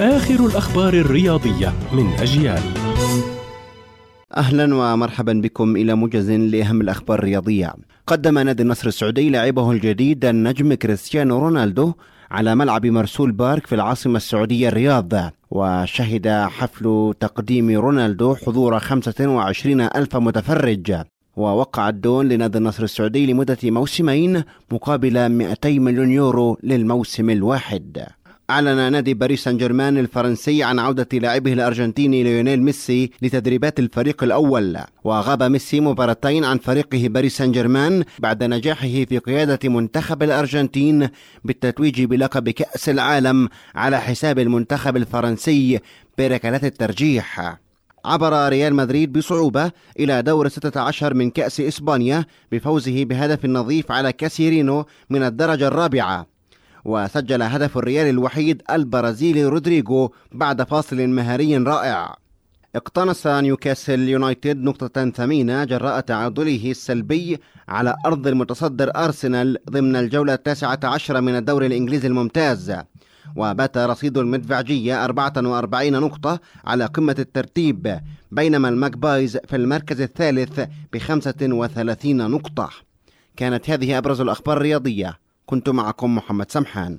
آخر الأخبار الرياضية من أجيال. أهلا ومرحبا بكم إلى موجز لأهم الأخبار الرياضية. قدم نادي النصر السعودي لاعبه الجديد النجم كريستيانو رونالدو على ملعب مرسول بارك في العاصمة السعودية الرياض وشهد حفل تقديم رونالدو حضور 25 ألف متفرج. ووقع الدون لنادي النصر السعودي لمدة موسمين مقابل 200 مليون يورو للموسم الواحد. أعلن نادي باريس سان جيرمان الفرنسي عن عودة لاعبه الأرجنتيني ليونيل ميسي لتدريبات الفريق الأول. وغاب ميسي مباراتين عن فريقه باريس سان جيرمان بعد نجاحه في قيادة منتخب الأرجنتين بالتتويج بلقب كأس العالم على حساب المنتخب الفرنسي بركلات الترجيح. عبر ريال مدريد بصعوبة إلى دور 16 من كأس إسبانيا بفوزه بهدف نظيف على كاسيرينيو من الدرجة الرابعة. وسجل هدف الريال الوحيد البرازيلي رودريجو بعد فاصل مهاري رائع. اقتنص نيوكاسل يونايتد نقطة ثمينة جراء تعادله السلبي على أرض المتصدر أرسنال ضمن الجولة التاسعة عشر من الدوري الإنجليزي الممتاز. وبات رصيد المدفعجية 44 نقطة على قمة الترتيب بينما ال Magpies في المركز الثالث ب 35 نقطة. كانت هذه أبرز الأخبار الرياضية. كنت معكم محمد سمحان.